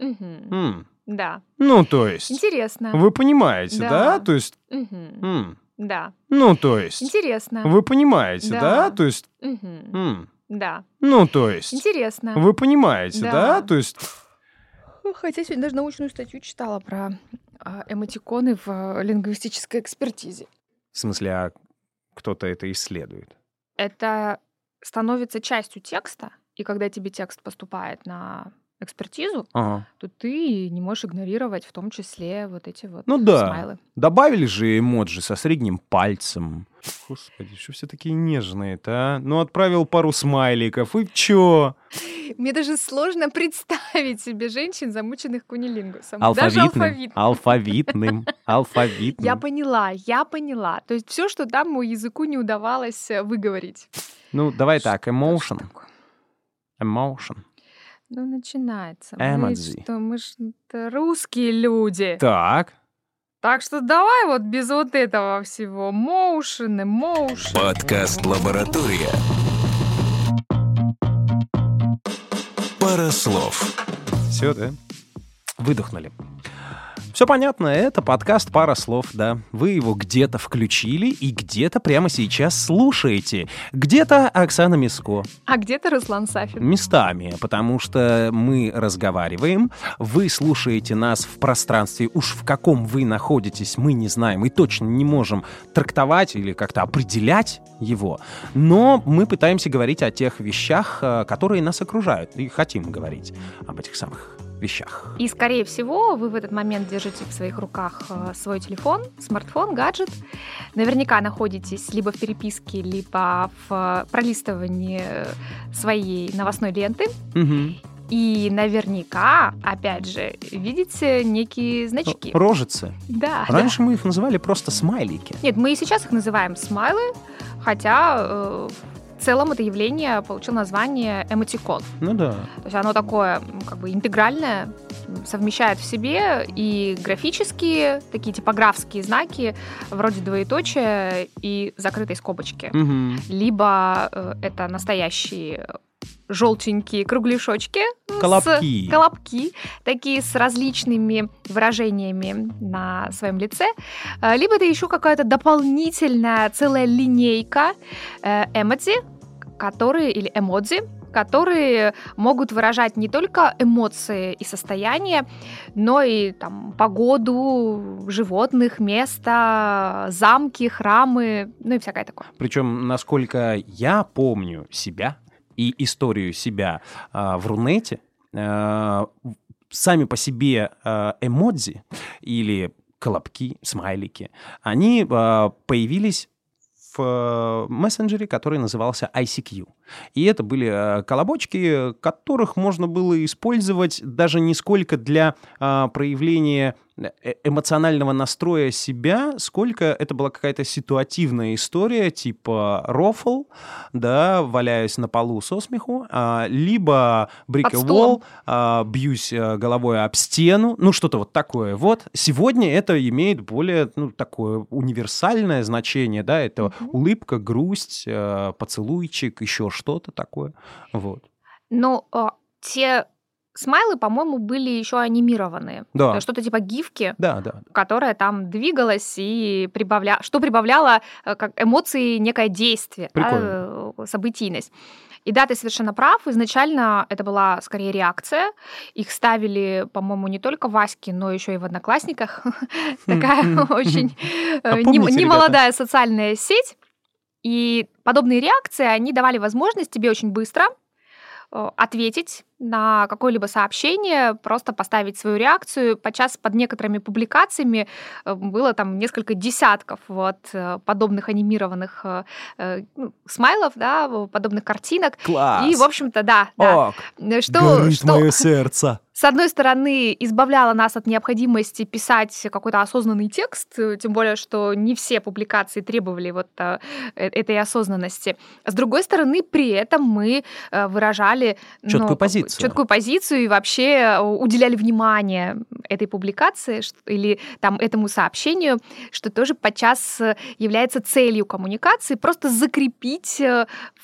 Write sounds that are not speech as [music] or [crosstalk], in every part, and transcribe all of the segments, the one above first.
Мгм. М. Да. Ну, то есть, Интересно. вы понимаете, да? Да. То есть, Мгм. м. Да. ну, то есть, Интересно. вы понимаете, да? Да. То есть, Мгм. м. Да. ну, то есть, Интересно. вы понимаете, да? Да. То есть, Хотя сегодня даже научную статью читала про а, эмотиконы в а, лингвистической экспертизе. в смысле, а кто-то это исследует? Это становится частью текста, и когда тебе текст поступает на экспертизу, Ага. то ты не можешь игнорировать в том числе вот эти вот Ну да. смайлы. Добавили же эмоджи со средним пальцем. Господи, что все такие нежные-то, а? Ну, отправил пару смайликов, и чё? Мне даже сложно представить себе женщин, замученных кунилингусом. Даже Алфавитным, алфавитным. алфавитным, [laughs] алфавитным. Я поняла, я поняла. То есть все, что там моему языку не удавалось э, выговорить. Ну, давай так, Что emotion, такое? emotion. Ну, начинается. Мы Эмодзи. что, мы ж это русские люди. Так, Так что давай вот без вот этого всего. Моушен, эмоушен. Подкаст «Лаборатория». Пара слов. все, да? Выдохнули. Все понятно, это подкаст «Пара слов», да. Вы его где-то включили и где-то прямо сейчас слушаете. Где-то Оксана Миско, А где-то Руслан Сафин. местами, потому что мы разговариваем, вы слушаете нас в пространстве, уж в каком вы находитесь, мы не знаем и точно не можем трактовать или как-то определять его, но мы пытаемся говорить о тех вещах, э, которые нас окружают, и хотим говорить об этих самых вещах. И, скорее всего, вы в этот момент держите в своих руках э, свой телефон, смартфон, гаджет. Наверняка находитесь либо в переписке, либо в пролистывании э, своей новостной ленты. Мгм. И наверняка, опять же, видите некие значки. Рожицы. Да. Раньше мы их называли просто смайлики. Нет, мы и сейчас их называем смайлы, хотя э, в целом это явление получило название эмотикон. Ну да. То есть оно такое как бы интегральное, совмещает в себе и графические, такие типографские знаки, вроде двоеточия и закрытой скобочки. Мгм. Либо э, это настоящие желтенькие кругляшочки, с- Колобки. колобки, такие с различными выражениями на своем лице, Э, либо это еще какая-то дополнительная целая линейка э, эмодзи, которые или эмодзи, которые могут выражать не только эмоции и состояние, но и там погоду, животных, место, замки, храмы, ну и всякое такое. Причем, насколько я помню себя и историю себя а, в Рунете, а, сами по себе а, эмодзи или колобки, смайлики, они появились в мессенджере, который назывался ICQ. И это были колобочки, которых можно было использовать даже не сколько для проявления эмоционального настроя себя, сколько это была какая-то ситуативная история, типа рофл, да, валяюсь на полу со смеху, а, либо столом. wall, а, бьюсь а, головой об стену, ну, что-то вот такое. Вот сегодня это имеет более, ну, такое универсальное значение, да, это Мгм. улыбка, грусть, а, поцелуйчик, еще что-то такое, вот. Но э, те смайлы, по-моему, были еще анимированные. Да. Что-то типа гифки, Да, да. которая там двигалась и прибавля... что прибавляло э, как эмоции некое действие, да, Прикольно. э, событийность. И да, ты совершенно прав. Изначально это была скорее реакция. Их ставили, по-моему, не только в Аське, но еще и в Одноклассниках. [laughs] Такая очень э, А не- помните, немолодая социальная сеть. И подобные реакции, они давали возможность тебе очень быстро э, ответить на какое-либо сообщение, просто поставить свою реакцию. Подчас под некоторыми публикациями э, было там несколько десятков вот э, подобных анимированных э, э, ну, смайлов, да, подобных картинок. Класс. И, в общем-то, да, да. Ок, Э, Что, горит что мое сердце. С одной стороны, избавляло нас от необходимости писать какой-то осознанный текст, э, тем более, что не все публикации требовали вот э, э, этой осознанности. С другой стороны, при этом мы выражали Чёткую ну, позицию. чёткую позицию и вообще уделяли внимание этой публикации или там этому сообщению, что тоже подчас является целью коммуникации, просто закрепить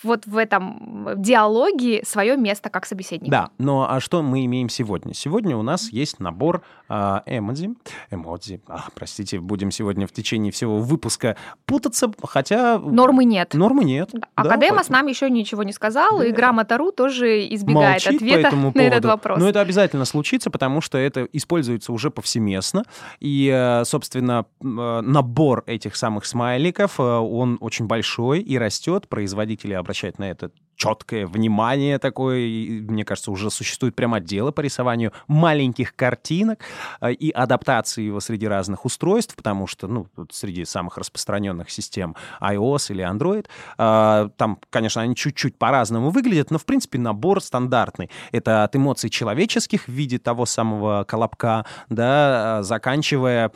вот в этом диалоге свое место как собеседник. Да, но а что мы имеем сегодня? Сегодня у нас есть набор э, эмодзи, эмодзи, а, простите, будем сегодня в течение всего выпуска путаться, хотя... Нормы нет. Нормы нет. Академа да, нам еще ничего не сказал, да. и Грамота.ру тоже избегает Молчит ответа по этому [laughs] на поводу. этот вопрос. Но это обязательно случится, потому что это используется уже повсеместно, и, э, собственно, э, набор этих самых смайликов, э, он очень большой и растет, производители обращают на это четкое внимание такое. И, мне кажется, уже существует прям отделы по рисованию маленьких картинок э, и адаптации его среди разных устройств, потому что, ну, среди самых распространенных систем iOS или Android, э, там, конечно, они чуть-чуть по-разному выглядят, но, в принципе, набор стандартный. Это от эмоций человеческих в виде того самого колобка, да, заканчивая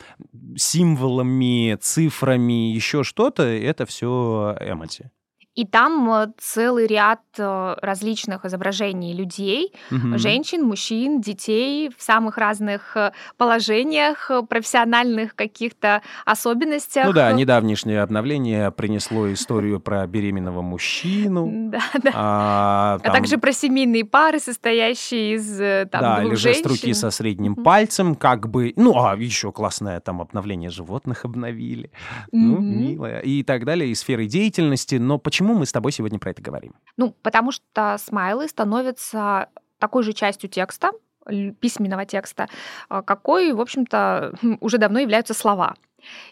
символами, цифрами, еще что-то, это все эмоти. И там э, целый ряд э, различных изображений людей, Мгм. женщин, мужчин, детей в самых разных э, положениях, профессиональных каких-то особенностях. Ну да, недавнешнее обновление принесло историю про беременного мужчину. [laughs] Да, да. А, А там, также про семейные пары, состоящие из там, да, двух или жест руки женщин. со средним пальцем, как бы... Ну, а еще классное там обновление животных обновили. Ну, Мгм. милое. И так далее, и сферы деятельности. Но почему мы с тобой сегодня про это говорим? Ну, потому что смайлы становятся такой же частью текста, письменного текста, а, какой, в общем-то, [laughs] уже давно являются слова.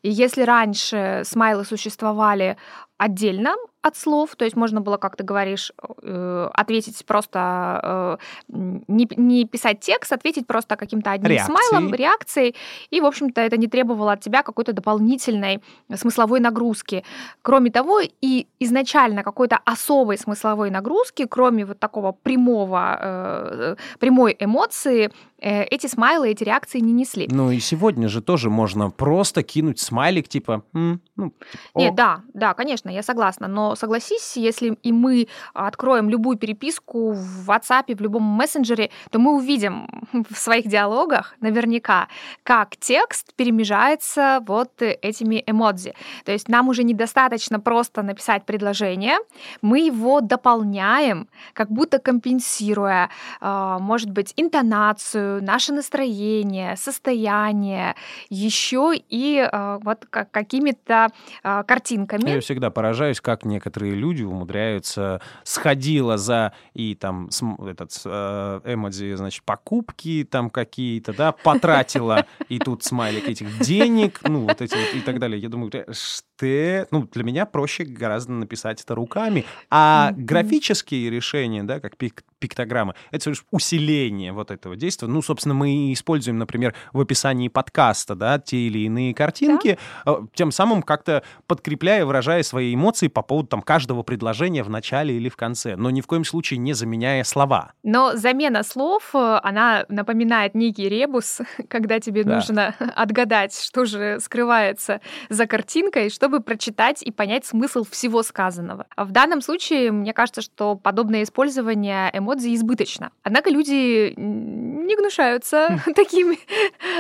И если раньше смайлы существовали отдельно от слов, то есть можно было, как ты говоришь, э, ответить просто, э, не, не писать текст, ответить просто каким-то одним Реакцией. смайлом, реакцией, и, в общем-то, это не требовало от тебя какой-то дополнительной смысловой нагрузки. Кроме того, и изначально какой-то особой смысловой нагрузки, кроме вот такого прямого, э, прямой эмоции, эти смайлы, эти реакции не несли. Ну и сегодня же тоже можно просто кинуть смайлик, типа... «М, ну, типа, Нет, да, да, конечно, я согласна. Но согласись, если и мы откроем любую переписку в WhatsApp, в любом мессенджере, то мы увидим [laughs] в своих диалогах наверняка, как текст перемежается вот этими эмодзи. То есть нам уже недостаточно просто написать предложение, мы его дополняем, как будто компенсируя, а, может быть, интонацию, наше настроение, состояние, еще и а, вот ка- какими-то а, картинками. Я всегда поражаюсь, как некоторые люди умудряются сходила за и там этот э, эмодзи, значит, покупки там какие-то, да, потратила и тут смайлик этих денег, ну вот эти вот и так далее. Я думаю, «Э, что? Ну, для меня проще гораздо написать это руками. А Мгм. графические решения, да, как пик- пиктограммы, это всего лишь усиление вот этого действия. Ну, собственно, мы используем, например, в описании подкаста, да, те или иные картинки, э, тем самым как-то подкрепляя, выражая свои эмоции по поводу там каждого предложения в начале или в конце, но ни в коем случае не заменяя слова. Но замена слов, э, она напоминает некий ребус, [laughs] когда тебе Да. нужно отгадать, что же скрывается за картинкой, чтобы прочитать и понять смысл всего сказанного. А В данном случае, мне кажется, что подобное использование эмодзи избыточно. Однако люди не гнушаются [laughs] такими.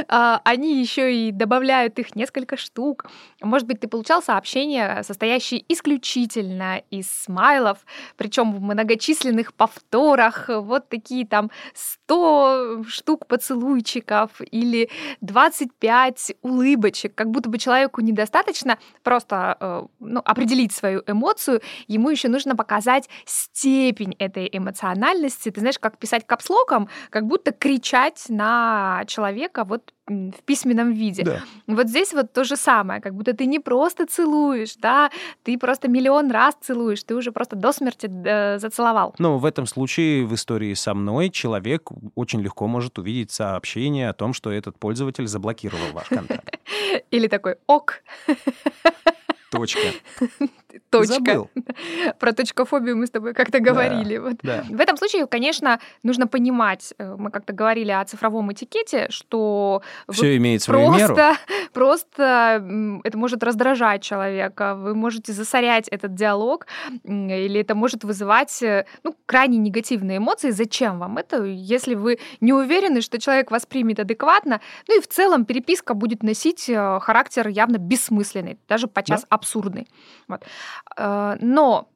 А, Они еще и добавляют их несколько штук. Может быть, ты получал сообщение, состоящее исключительно из смайлов, причем в многочисленных повторах, вот такие там 100 штук поцелуйчиков или 25 улыбочек, как будто бы человеку недостаточно просто э, ну, определить свою эмоцию, ему еще нужно показать степень этой эмоциональности. Ты знаешь, как писать капслоком, как будто кричать на человека вот в письменном виде. Да. Вот здесь вот то же самое, как будто ты не просто целуешь, да, ты просто миллион раз целуешь, ты уже просто до смерти э, зацеловал. Но в этом случае в истории со мной человек очень легко может увидеть сообщение о том, что этот пользователь заблокировал ваш контакт. [laughs] Или такой ок, [laughs] Точка. [laughs] точка. Забыл. [laughs] Про точкофобию мы с тобой как-то говорили. Вот. Да. В этом случае, конечно, нужно понимать, э, мы как-то говорили о цифровом этикете, что Все имеет свою меру. просто, [laughs] просто м, это может раздражать человека, вы можете засорять этот диалог, или это может вызывать э, ну, крайне негативные эмоции. Зачем вам это, если вы не уверены, что человек воспримет адекватно? Ну и в целом переписка будет носить э, характер явно бессмысленный, даже подчас абсурдный. Вот. Э, Но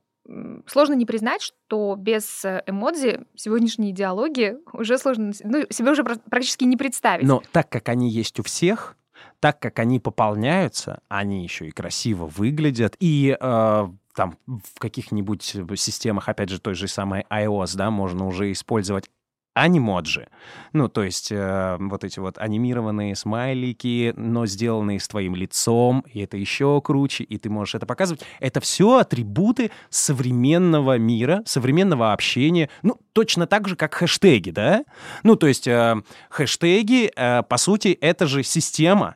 сложно не признать, что без э, эмодзи сегодняшние диалоги уже сложно, ну, себе уже пра- практически не представить. Но так как они есть у всех, так как они пополняются, они еще и красиво выглядят, и э, там в каких-нибудь системах, опять же, той же самой iOS, да, можно уже использовать анимоджи. Ну, то есть э, вот эти вот анимированные смайлики, но сделанные с твоим лицом, и это еще круче, и ты можешь это показывать. Это все атрибуты современного мира, современного общения. Ну, точно так же, как хэштеги, да? Ну, то есть э, хэштеги, э, по сути, это же система,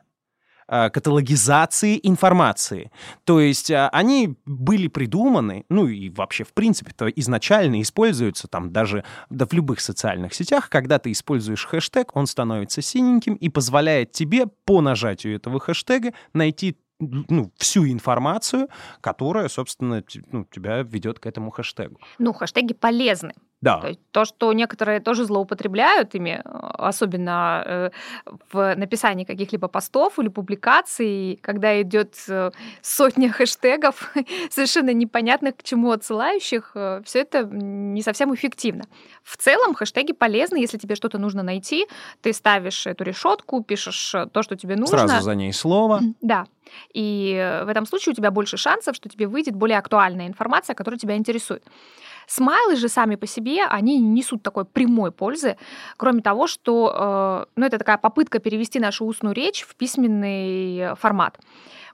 каталогизации информации. То есть э, они были придуманы, ну и вообще в принципе то изначально используются там даже да, в любых социальных сетях, когда ты используешь хэштег, он становится синеньким и позволяет тебе по нажатию этого хэштега найти ну, всю информацию, которая, собственно, ну, тебя ведет к этому хэштегу. Ну, хэштеги полезны. Да. То есть то, что некоторые тоже злоупотребляют ими, э, особенно э, в написании каких-либо постов или публикаций, когда идет э, сотня хэштегов, [laughs] совершенно непонятных к чему отсылающих, все это не совсем эффективно. В целом хэштеги полезны, если тебе что-то нужно найти, ты ставишь эту решетку, пишешь э, то, что тебе нужно. Сразу за ней слово. Да. И э, в этом случае у тебя больше шансов, что тебе выйдет более актуальная информация, которая тебя интересует. Смайлы же сами по себе, они не несут такой прямой пользы, кроме того, что э, ну, это такая попытка перевести нашу устную речь в письменный формат.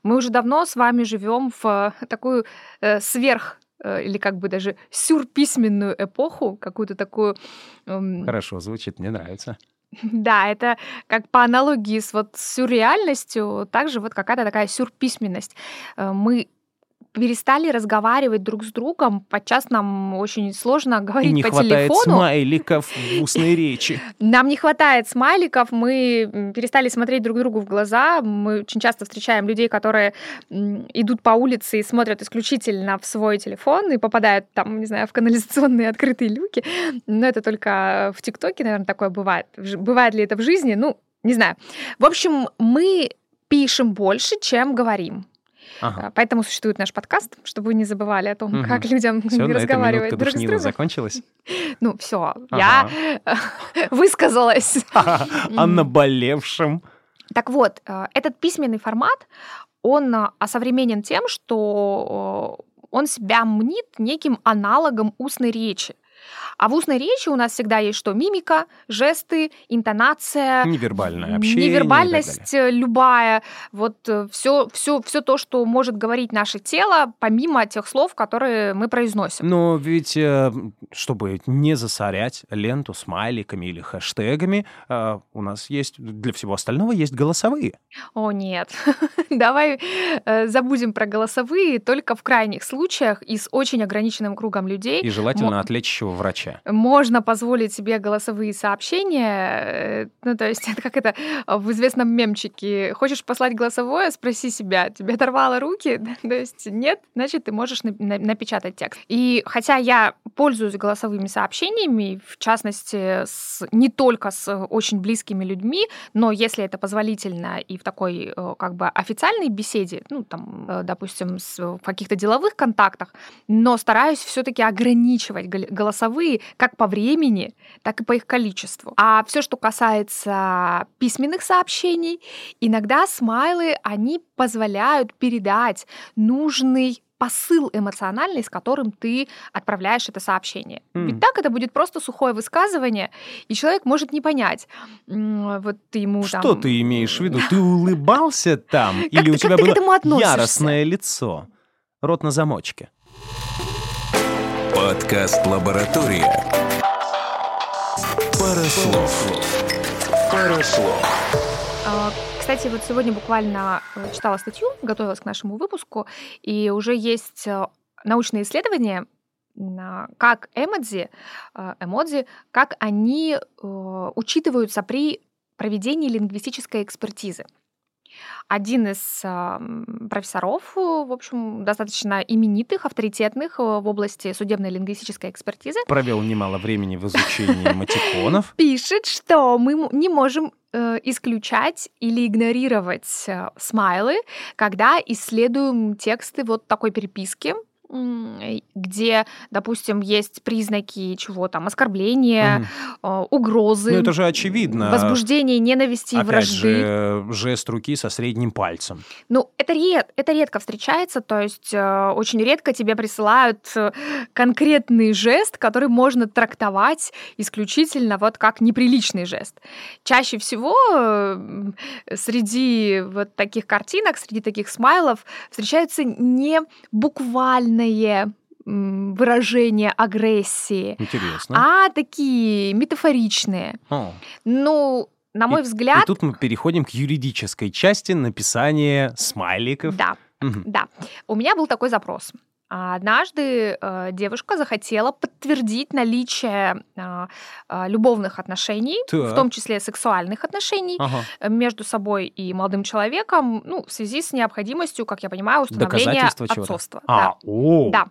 Мы уже давно с вами живем в такую э, сверх э, или как бы даже сюрписьменную эпоху, какую-то такую... эм, Хорошо, звучит, мне нравится. [laughs] да, это как по аналогии с вот сюрреальностью, также вот какая-то такая сюрписьменность. Э, Мы перестали разговаривать друг с другом, подчас нам очень сложно И говорить не по хватает телефону. смайликов в устной речи. [laughs] Нам не хватает смайликов, мы перестали смотреть друг другу в глаза. Мы очень часто встречаем людей, которые идут по улице и смотрят исключительно в свой телефон и попадают там, не знаю, в канализационные открытые люки. Но это только в ТикТоке, наверное, такое бывает. Бывает ли это в жизни? Ну, не знаю. В общем, мы пишем больше, чем говорим. Ага. А, Поэтому существует наш подкаст, чтобы вы не забывали о том, Мгм. как людям этом разговаривать друг с другом. закончилась. [laughs] Ну, все, Ага. я [laughs] высказалась. [laughs] О наболевшем. Так вот, э, этот письменный формат, он э, осовременен тем, что э, он себя мнит неким аналогом устной речи. А в устной речи у нас всегда есть что? Мимика, жесты, интонация, Невербальное общение. невербальность э, любая, вот все, все, все то, что может говорить наше тело, помимо тех слов, которые мы произносим. Но ведь, э, чтобы не засорять ленту смайликами или хэштегами, э, у нас есть для всего остального есть голосовые. О нет, [laughs] давай э, забудем про голосовые только в крайних случаях и с очень ограниченным кругом людей. И желательно Мо- от врача. Можно позволить себе голосовые сообщения. э, Ну, то есть, [laughs] это как это в известном мемчике. Хочешь послать голосовое, спроси себя, тебе оторвало руки? [laughs] То есть, нет, значит, ты можешь на- на- напечатать текст. И хотя я пользуюсь голосовыми сообщениями, в частности, с, не только с очень близкими людьми, но если это позволительно и в такой э, как бы официальной беседе, ну, там, э, допустим, в каких-то деловых контактах, но стараюсь все-таки ограничивать гол- как по времени, так и по их количеству. А все, что касается письменных сообщений, иногда смайлы, они позволяют передать нужный посыл эмоциональный, с которым ты отправляешь это сообщение. М. Ведь так это будет просто сухое высказывание, и человек может не понять. Вот ты ему Что там... ты имеешь в виду? Ты улыбался там? Или у тебя было яростное лицо? Рот на замочке. Подкаст «Лаборатория». Парослов. Парослов. А, Кстати, вот сегодня буквально э, читала статью, готовилась к нашему выпуску, и уже есть э, научные исследования, как эмодзи, э, эмодзи, как они учитываются при проведении лингвистической экспертизы. Один из ам, профессоров, э, в общем, достаточно именитых, авторитетных э, в области судебной лингвистической экспертизы, Провел немало времени в изучении матиконов. [laughs] пишет, что мы не можем э, исключать или игнорировать смайлы, когда исследуем тексты вот такой переписки, где, допустим, есть признаки чего там, оскорбления, э, угрозы, Ну, это же очевидно. возбуждения ненависти и Опять вражды. же, жест руки со средним пальцем. Ну, это, ред, это редко встречается, то есть э, очень редко тебе присылают э, конкретный жест, который можно трактовать исключительно вот как неприличный жест. Чаще всего э, среди вот таких картинок, среди таких смайлов встречаются не буквальные м, выражения агрессии, Интересно. а такие метафоричные. О. Ну, на мой И взгляд, тут мы переходим к юридической части написания смайликов. да. Мгм. Да, у меня был такой запрос. А, Однажды э, девушка захотела подтвердить наличие а, а, любовных отношений, в Так. том числе сексуальных отношений Ага. э, между собой и молодым человеком, ну, в связи с необходимостью, как я понимаю, установления отцовства. А, Да, о, Да.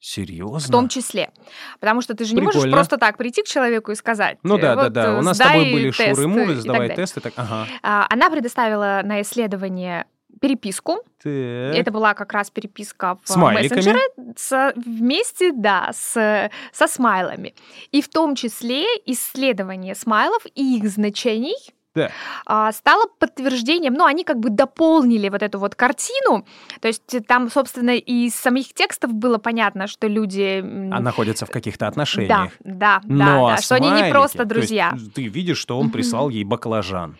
серьезно? в том числе. Потому что ты же не можешь Прикольно. просто так прийти к человеку и сказать. Ну э, да, да, вот, да. э, У нас с тобой были шуры-муры, и сдавай далее. тесты. Так, ага. Она предоставила на исследование переписку, Так. Это была как раз переписка в Смайликами? мессенджере вместе, да, с, со смайлами. И в том числе исследование смайлов и их значений Да. а, стало подтверждением, ну, они как бы дополнили вот эту вот картину, то есть там, собственно, из самих текстов было понятно, что люди... А находятся в каких-то да, отношениях. да, да, Но да, что они не смайлики, просто друзья. ты видишь, что он прислал ей баклажан.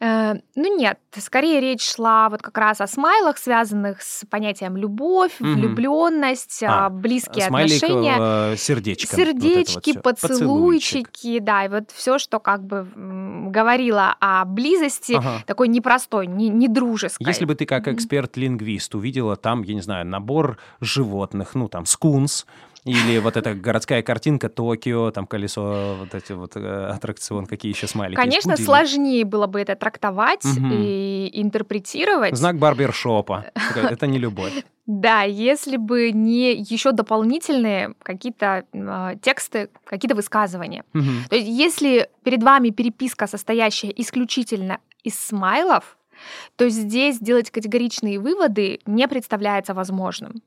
Э, Ну нет, скорее речь шла вот как раз о смайлах, связанных с понятием любовь, Мгм. влюбленность, А, близкие Смайлик, отношения. э, сердечко. Вот это вот Сердечки, всё. Поцелуйчик. поцелуйчики, да, и вот все, что как бы говорило о близости, Ага. такой непростой, не, не дружеской. Если бы ты как эксперт-лингвист увидела там, я не знаю, набор животных, ну там скунс, или вот эта городская картинка Токио, там колесо, вот эти вот э, аттракцион, какие еще смайлики Конечно? Будильник. сложнее было бы это трактовать Мгм. и интерпретировать. Знак барбершопа. [laughs] Это не любовь. Да, если бы не еще дополнительные какие-то э, тексты, какие-то высказывания. Мгм. То есть, если перед вами переписка, состоящая исключительно из смайлов, то здесь сделать категоричные выводы не представляется возможным.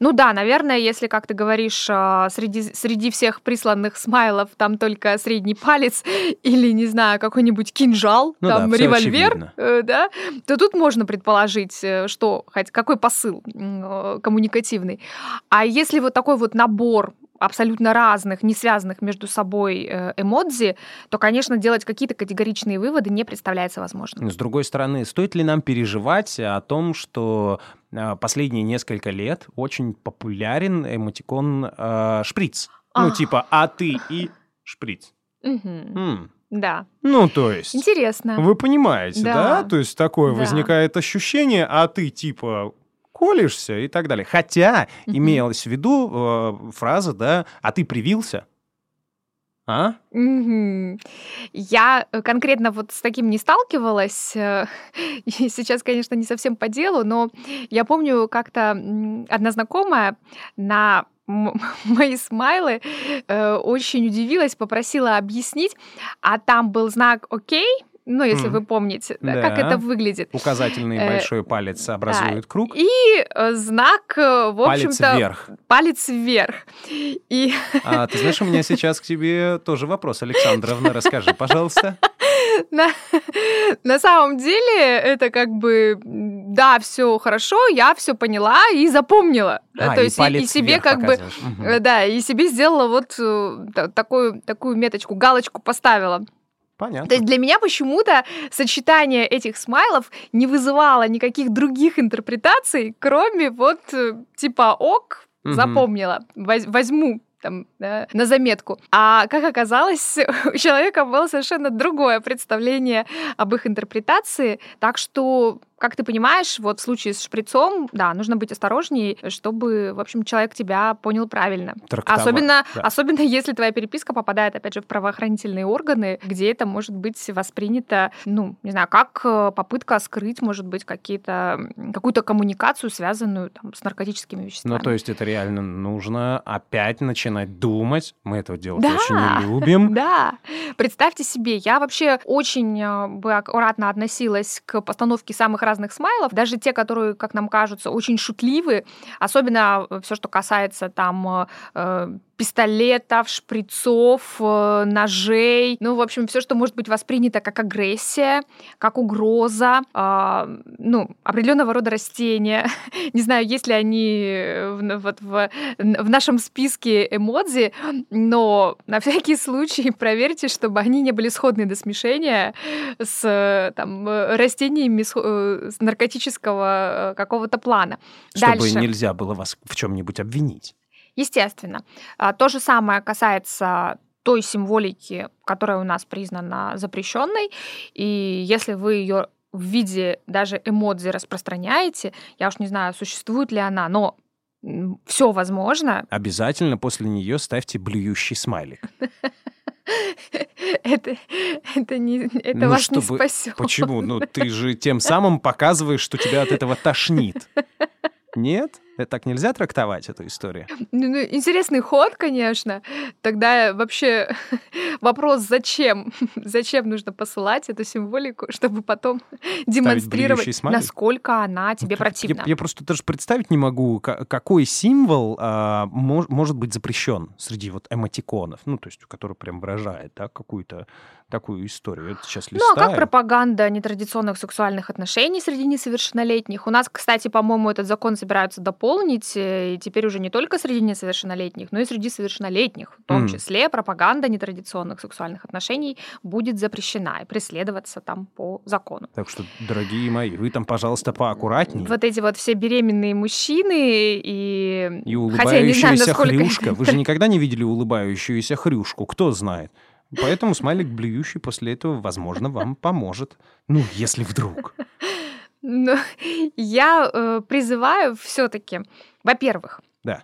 Ну да, наверное, если, как ты говоришь, а, среди, среди всех присланных смайлов там только средний палец [laughs] или, не знаю, какой-нибудь кинжал, Ну да, там всё револьвер, э, да, то тут можно предположить, э, что, хоть какой посыл э, коммуникативный. А если вот такой вот набор абсолютно разных, не связанных между собой э, эмодзи, то, конечно, делать какие-то категоричные выводы не представляется возможным. С другой стороны, стоит ли нам переживать о том, что последние несколько лет очень популярен эмотикон э, шприц? Ну, А. типа, а ты и шприц. М. Да, Ну, то есть... интересно. Вы понимаете, да. Да. То есть такое Да. возникает ощущение, а ты типа колешься и так далее. Хотя имелась в виду э, фраза, да, а ты привился? А? Мгм. Я э, конкретно вот с таким не сталкивалась. э, [laughs] И сейчас, конечно, не совсем по делу, но я помню как-то одна знакомая на [laughs] мои смайлы э, очень удивилась, попросила объяснить, а там был знак «Окей», ну, если Мгм. вы помните, да, как Да. это выглядит. Указательный Э, большой палец образует круг. И э, знак, э, в Палец общем-то, вверх. палец вверх. И А, ты знаешь, у меня сейчас к тебе тоже вопрос, Александровна. Расскажи, пожалуйста. [laughs] на, на самом деле это как бы да, все хорошо, я все поняла и запомнила. Да, А, то и есть и- и, палец себе как бы э, да, и себе сделала вот та- такую такую меточку, галочку поставила. Понятно. То есть для меня почему-то сочетание этих смайлов не вызывало никаких других интерпретаций, кроме вот э, типа ок, запомнила, воз- возьму там, да, на заметку. А как оказалось, [laughs] у человека было совершенно другое представление об их интерпретации. Так что, как ты понимаешь, вот в случае с шприцом, да, нужно быть осторожнее, чтобы, в общем, человек тебя понял правильно. Трактовать, Особенно, да. особенно если твоя переписка попадает, опять же, в правоохранительные органы, где это может быть воспринято, ну, не знаю, как э, попытка скрыть, может быть, какие-то, какую-то коммуникацию, связанную там, с наркотическими веществами. Ну, то есть это реально нужно опять начинать думать. Мы этого делать Да. очень не любим. [laughs] Да, представьте себе, я вообще очень э, бы аккуратно относилась к постановке самых разных смайлов, даже те, которые, как нам кажутся, очень шутливые, особенно все, что касается там э, пистолетов, шприцов, э, ножей. Ну, в общем, все, что может быть воспринято как агрессия, как угроза, э, ну, определенного рода растения. [laughs] Не знаю, есть ли они в, вот в, в нашем списке эмодзи, но на всякий случай [laughs] проверьте, чтобы они не были сходны до смешения с там, растениями э, наркотического э, какого-то плана. Чтобы Дальше. нельзя было вас в чем-нибудь обвинить. Естественно. А, То же самое касается той символики, которая у нас признана запрещенной. И если вы ее в виде даже эмодзи распространяете, я уж не знаю, существует ли она, но все возможно. Обязательно после нее ставьте блюющий смайлик. [laughs] [laughs] Это, это, не, это Ну, вас чтобы- не спасет. Почему? Ну, ты же тем [laughs] самым показываешь, что тебя от этого тошнит. [laughs] Нет? Это так нельзя трактовать, эту историю? [laughs] Ну, ну, интересный ход, конечно. Тогда вообще [laughs] вопрос, зачем? [laughs] Зачем нужно посылать эту символику, чтобы потом демонстрировать, насколько она тебе Ну, как- противна. Я, я просто даже представить не могу, ка- какой символ а, мож- может быть запрещен среди вот эмотиконов, ну, то есть, который прям выражает, да, какую-то такую историю. Это сейчас Ну, а как пропаганда нетрадиционных сексуальных отношений среди несовершеннолетних? У нас, кстати, по-моему, этот закон собираются дополнить, э, и теперь уже не только среди несовершеннолетних, но и среди совершеннолетних. В том Мгм. числе пропаганда нетрадиционных сексуальных отношений будет запрещена и преследоваться там по закону. Так что, дорогие мои, вы там, пожалуйста, поаккуратнее. Вот эти вот все беременные мужчины и... И Хотя я не знаю, улыбающаяся насколько хрюшка. Вы же никогда не видели улыбающуюся хрюшку, кто знает. Поэтому смайлик блюющий после этого, возможно, вам [laughs] поможет. Ну, если вдруг. Но я э, призываю все-таки, во-первых, Да.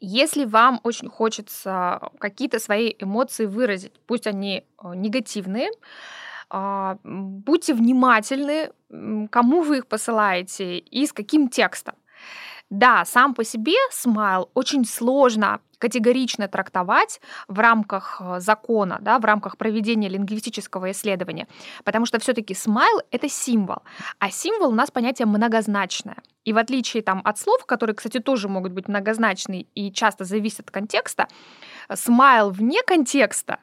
если вам очень хочется какие-то свои эмоции выразить, пусть они э, негативные, а, будьте внимательны, кому вы их посылаете и с каким текстом. Да, сам по себе смайл очень сложно категорично трактовать в рамках э, закона, да, в рамках проведения лингвистического исследования, потому что все-таки смайл — это символ, а символ у нас понятие многозначное. И в отличие там, от слов, которые, кстати, тоже могут быть многозначны и часто зависят от контекста, смайл вне контекста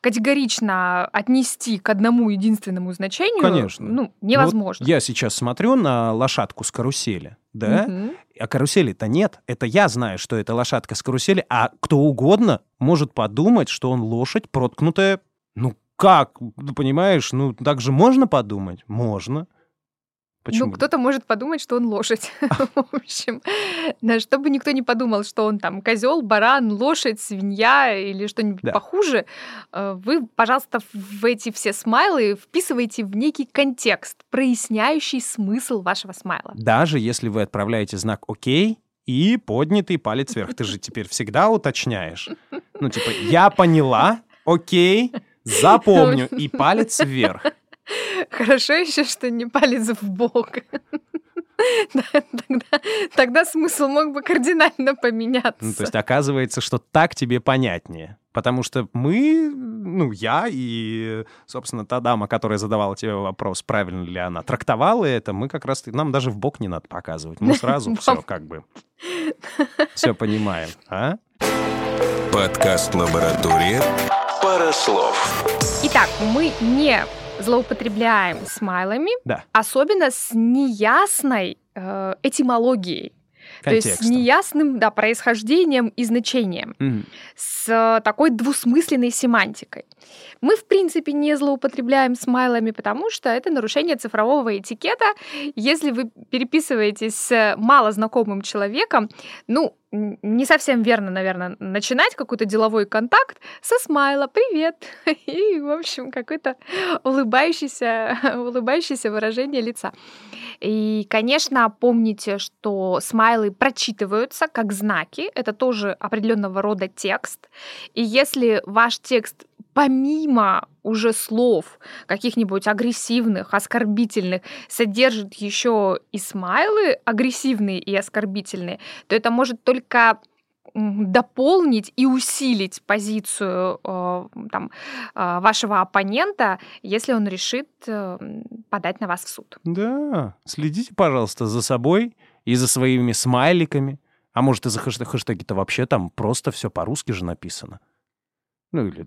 категорично отнести к одному единственному значению Конечно. ну, невозможно. Вот я сейчас смотрю на лошадку с карусели, да? Мгм. А карусели-то нет. Это я знаю, что это лошадка с карусели, а кто угодно может подумать, что он лошадь, проткнутая. Ну как? Ну, понимаешь, ну так же можно подумать? Можно. Почему? Ну, кто-то может подумать, что он лошадь. [laughs] В общем, чтобы никто не подумал, что он там козел, баран, лошадь, свинья или что-нибудь Да. похуже, э, вы, пожалуйста, в эти все смайлы вписывайте в некий контекст, проясняющий смысл вашего смайла. Даже если вы отправляете знак «Окей» и поднятый палец вверх. Ты же [laughs] теперь всегда уточняешь. Ну, типа, я поняла, окей, [laughs] запомню, и палец вверх. Хорошо еще, что не палец в бок. Да, Тогда, тогда смысл мог бы кардинально поменяться. Ну, то есть оказывается, что так тебе понятнее. Потому что мы, ну, я и, собственно, та дама, которая задавала тебе вопрос, правильно ли она трактовала это, мы как раз, нам даже в бок не надо показывать. Мы сразу [laughs] все как бы, все понимаем. А? Подкаст «Лаборатория. Пара слов». Итак, мы не злоупотребляем смайлами, Да. особенно с неясной э, этимологией. То есть с Контекстом. неясным да, происхождением и значением, Мгм. с такой двусмысленной семантикой. Мы, в принципе, не злоупотребляем смайлами, потому что это нарушение цифрового этикета. Если вы переписываетесь с малознакомым человеком, ну, не совсем верно, наверное, начинать какой-то деловой контакт со смайла «Привет!» [laughs] и, в общем, какое-то улыбающееся, [laughs] улыбающееся выражение лица. И, конечно, помните, что смайлы прочитываются как знаки. Это тоже определенного рода текст. И если ваш текст помимо уже слов каких-нибудь агрессивных, оскорбительных, содержит еще и смайлы агрессивные и оскорбительные, то это может только дополнить и усилить позицию э, там, э, вашего оппонента, если он решит э, подать на вас в суд. Да, следите, пожалуйста, за собой и за своими смайликами. А может, из-за хэштеги-то вообще там просто все по-русски же написано. Ну или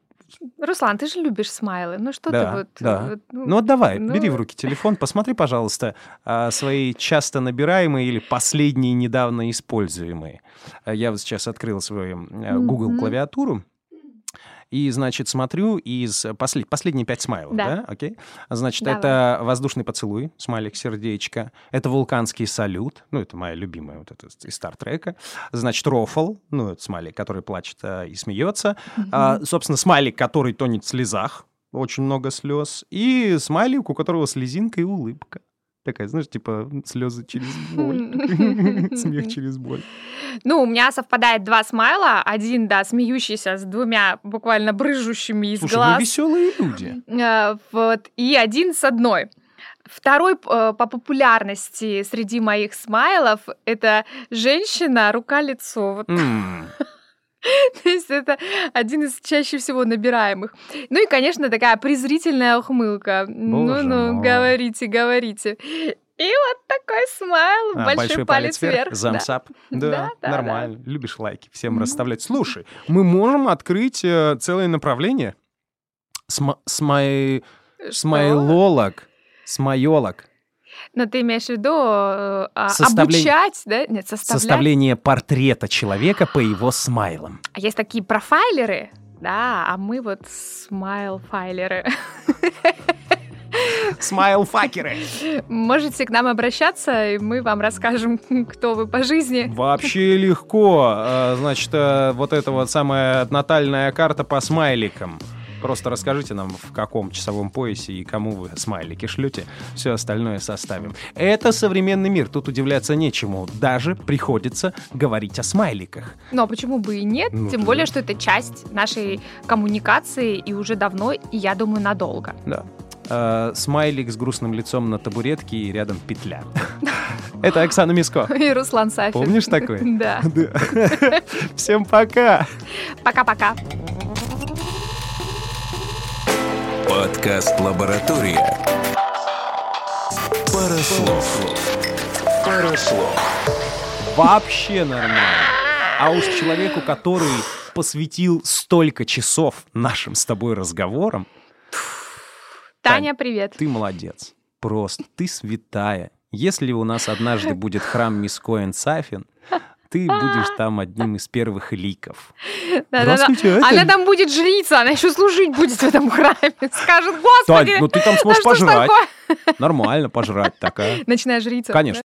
Руслан, ты же любишь смайлы. Ну что да, ты вот... Да. Вот, ну, ну вот давай, ну... бери в руки телефон, посмотри, пожалуйста, а, свои часто набираемые или последние недавно используемые. Я вот сейчас открыл свою э, Google клавиатуру. И, значит, смотрю из послед... последние пять смайлов, да? да? Окей. Значит, Давай. это воздушный поцелуй, смайлик сердечко. Это вулканский салют, ну, это моя любимая вот эта из Стартрека. Значит, рофл, ну, это смайлик, который плачет а, и смеется. Mm-hmm. А, собственно, смайлик, который тонет в слезах, очень много слез. И смайлик, у которого слезинка и улыбка. Такая, знаешь, типа слезы через боль, [laughs] смех через боль. Ну, у меня совпадает два смайла. Один, да, смеющийся с двумя буквально брыжущими из Слушай, глаз. мы веселые люди. А, вот. И один с одной. Второй э, по популярности среди моих смайлов это женщина, рука-лицо. Вот. Mm. [laughs] То есть это один из чаще всего набираемых. Ну и, конечно, такая презрительная ухмылка. Ну-ну, говорите, говорите. И вот такой смайл, а, большой, большой палец, палец вверх. Замсап. Да, да, да, нормально. Да. Любишь лайки всем mm-hmm. расставлять. Слушай, мы можем открыть э, целое направление. Сма- смай... Смайлолог. Смайолог. Но ты имеешь в виду э, а, Составление... обучать, да? Нет, составлять. Составление портрета человека по его смайлам. А есть такие профайлеры, да, а мы вот смайл-файлеры. Смайл-факеры. Можете к нам обращаться, и мы вам расскажем, кто вы по жизни. Вообще легко. А, значит, э, вот эта вот самая натальная карта по смайликам. Просто расскажите нам, в каком часовом поясе и кому вы смайлики шлете. Все остальное составим. Это современный мир, тут удивляться нечему. Даже приходится говорить о смайликах. Но почему бы и нет? Ну, Тем более, что это часть нашей коммуникации и уже давно, и я думаю, надолго. Да. Uh, смайлик с грустным лицом на табуретке и рядом петля. [laughs] Это Оксана Миско. И Руслан Сафин. Помнишь такой? [laughs] [laughs] Да. Всем пока. Пока-пока. Подкаст «Лаборатория». Парослов. Парослов. Вообще нормально. А уж человеку, который посвятил столько часов нашим с тобой разговорам... Таня, привет. Ты молодец. Просто ты святая. Если у нас однажды будет храм Мискоин Сафин, ты будешь там одним из первых ликов. Здравствуйте. Она там будет жрица, она еще служить будет в этом храме. Скажет, господи, Тань, ну ты там сможешь пожрать. Нормально пожрать такая. Ночная жрица. Конечно.